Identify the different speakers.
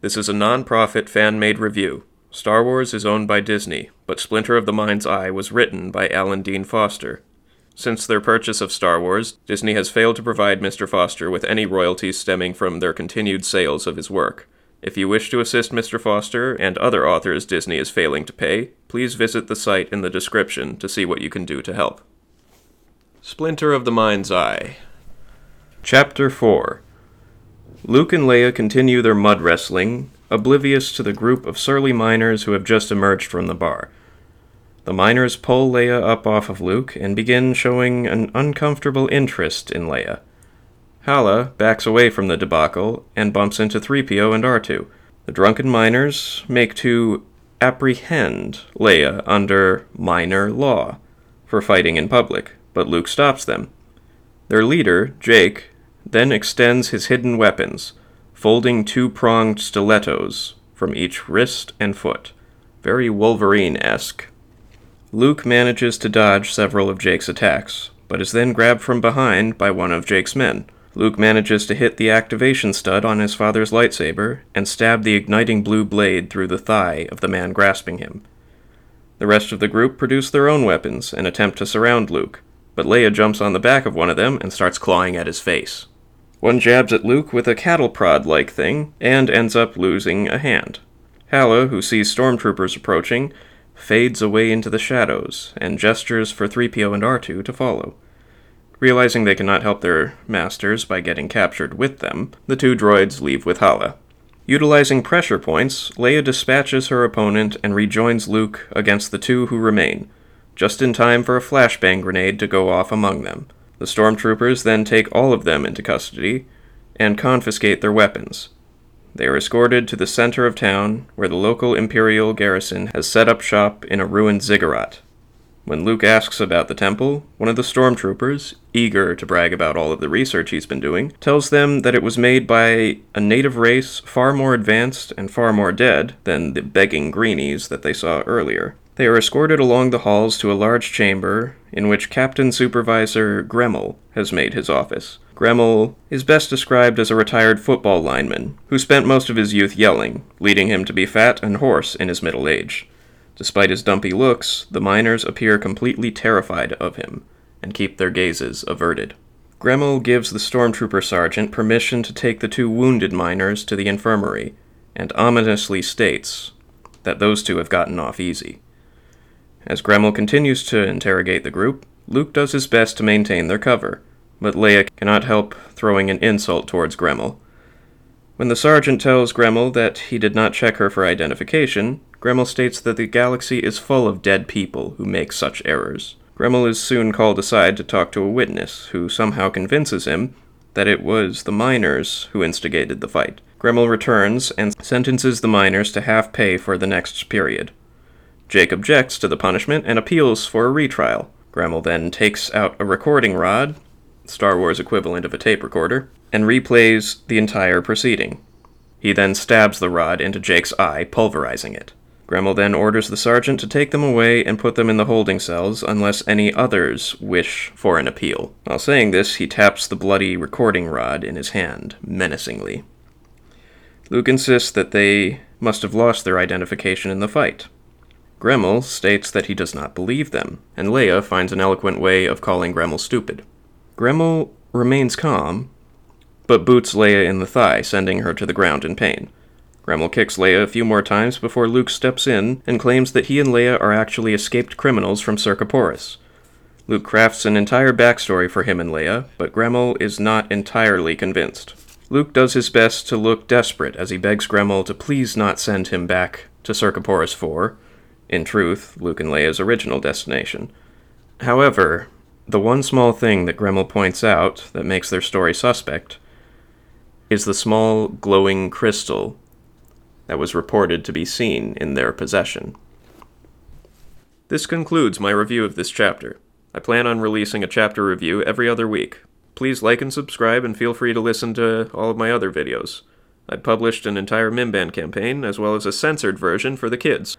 Speaker 1: This is a non profit fan made review. Star Wars is owned by Disney, but Splinter of the Mind's Eye was written by Alan Dean Foster. Since their purchase of Star Wars, Disney has failed to provide Mr. Foster with any royalties stemming from their continued sales of his work. If you wish to assist Mr. Foster and other authors Disney is failing to pay, please visit the site in the description to see what you can do to help. Splinter of the Mind's Eye. Chapter 4 Luke and Leia continue their mud wrestling, oblivious to the group of surly miners who have just emerged from the bar. The miners pull Leia up off of Luke and begin showing an uncomfortable interest in Leia. Halla backs away from the debacle and bumps into 3PO and R2. The drunken miners make to apprehend Leia under minor law for fighting in public but Luke stops them. Their leader, Jake, then extends his hidden weapons, folding two pronged stilettos from each wrist and foot. Very Wolverine esque. Luke manages to dodge several of Jake's attacks, but is then grabbed from behind by one of Jake's men. Luke manages to hit the activation stud on his father's lightsaber and stab the igniting blue blade through the thigh of the man grasping him. The rest of the group produce their own weapons and attempt to surround Luke, but Leia jumps on the back of one of them and starts clawing at his face. One jabs at Luke with a cattle prod like thing and ends up losing a hand. Halla, who sees stormtroopers approaching, fades away into the shadows and gestures for 3PO and R2 to follow. Realizing they cannot help their masters by getting captured with them, the two droids leave with Halla. Utilizing pressure points, Leia dispatches her opponent and rejoins Luke against the two who remain, just in time for a flashbang grenade to go off among them. The stormtroopers then take all of them into custody and confiscate their weapons. They are escorted to the center of town, where the local Imperial garrison has set up shop in a ruined ziggurat. When Luke asks about the temple, one of the stormtroopers, eager to brag about all of the research he's been doing, tells them that it was made by a native race far more advanced and far more dead than the begging greenies that they saw earlier. They are escorted along the halls to a large chamber in which Captain Supervisor Gremmel has made his office. Gremmel is best described as a retired football lineman who spent most of his youth yelling, leading him to be fat and hoarse in his middle age. Despite his dumpy looks, the miners appear completely terrified of him and keep their gazes averted. Gremmel gives the stormtrooper sergeant permission to take the two wounded miners to the infirmary and ominously states that those two have gotten off easy. As Gremmel continues to interrogate the group, Luke does his best to maintain their cover, but Leia cannot help throwing an insult towards Gremmel. When the sergeant tells Gremmel that he did not check her for identification, Gremmel states that the galaxy is full of dead people who make such errors. Gremmel is soon called aside to talk to a witness, who somehow convinces him that it was the miners who instigated the fight. Gremmel returns and sentences the miners to half pay for the next period. Jake objects to the punishment and appeals for a retrial. Gremmel then takes out a recording rod, Star Wars equivalent of a tape recorder, and replays the entire proceeding. He then stabs the rod into Jake's eye, pulverizing it. Gremmel then orders the sergeant to take them away and put them in the holding cells unless any others wish for an appeal. While saying this, he taps the bloody recording rod in his hand, menacingly. Luke insists that they must have lost their identification in the fight. Gremmel states that he does not believe them, and Leia finds an eloquent way of calling Gremmel stupid. Gremmel remains calm, but boots Leia in the thigh, sending her to the ground in pain. Gremmel kicks Leia a few more times before Luke steps in and claims that he and Leia are actually escaped criminals from Circa Luke crafts an entire backstory for him and Leia, but Gremmel is not entirely convinced. Luke does his best to look desperate as he begs Gremmel to please not send him back to Circa 4, in truth, Luke and Leia's original destination. However, the one small thing that Gremmel points out that makes their story suspect is the small glowing crystal that was reported to be seen in their possession. This concludes my review of this chapter. I plan on releasing a chapter review every other week. Please like and subscribe and feel free to listen to all of my other videos. I published an entire Mimban campaign as well as a censored version for the kids.